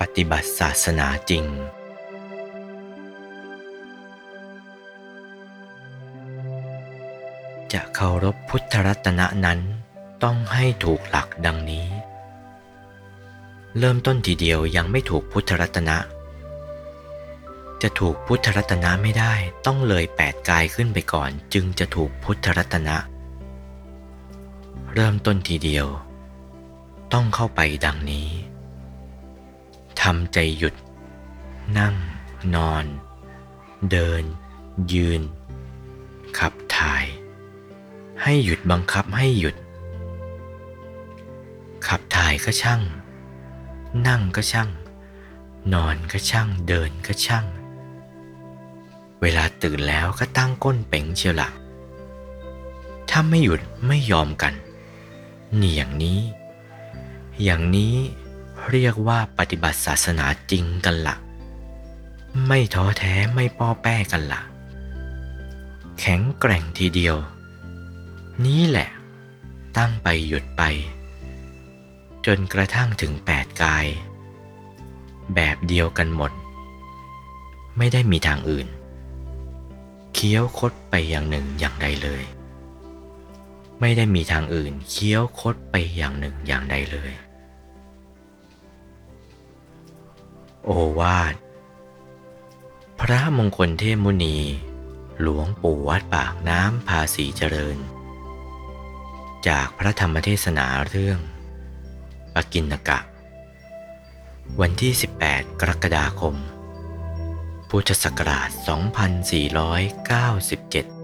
ปฏิบัติศาสนาจริง จะเคารพพุทธรัตนะนั้นต้องให้ถูกหลักดังนี้ เริ่มต้นทีเดียวยังไม่ถูกพุทธรัตนะ จะถูกพุทธรัตนะไม่ได้ต้องเลยแปดกายขึ้นไปก่อน จึงจะถูกพุทธรัตนะ เริ่มต้นทีเดียว ต้องเข้าไปดังนี้ ทำใจหยุด นั่ง นอน เดิน ยืน ขับถ่าย ให้หยุดบังคับให้หยุด ขับถ่ายก็ช่าง นั่งก็ช่าง นอนก็ช่าง เดินก็ช่าง เวลาตื่นแล้วก็ตั้งก้นเป๋งเชียวละถ้าไม่หยุดไม่ยอมกัน นี่อย่างนี้ อย่างนี้ เรียกว่าปฏิบัติศาสนาจริงกันละ่ะ ไม่ท้อแท้ไม่ป้อแป้กันละ่ะ แข็งแกร่งทีเดียว นี้แหละ ตั้งไปหยุดไป จนกระทั่งถึงแปดกาย แบบเดียวกันหมด ไม่ได้มีทางอื่น เคี้ยวคดไปอย่างหนึ่งอย่างใดเลยไม่ได้มีทางอื่นเคี้ยวคดไปอย่างหนึ่งอย่างใดเลย โอวาท พระมงคลเทพมุนี หลวงปู่วัดปากน้ำภาษีเจริญ จากพระธรรมเทศนาเรื่องปกินกะ วันที่ 18 กรกฎาคม พุทธศักราช 2497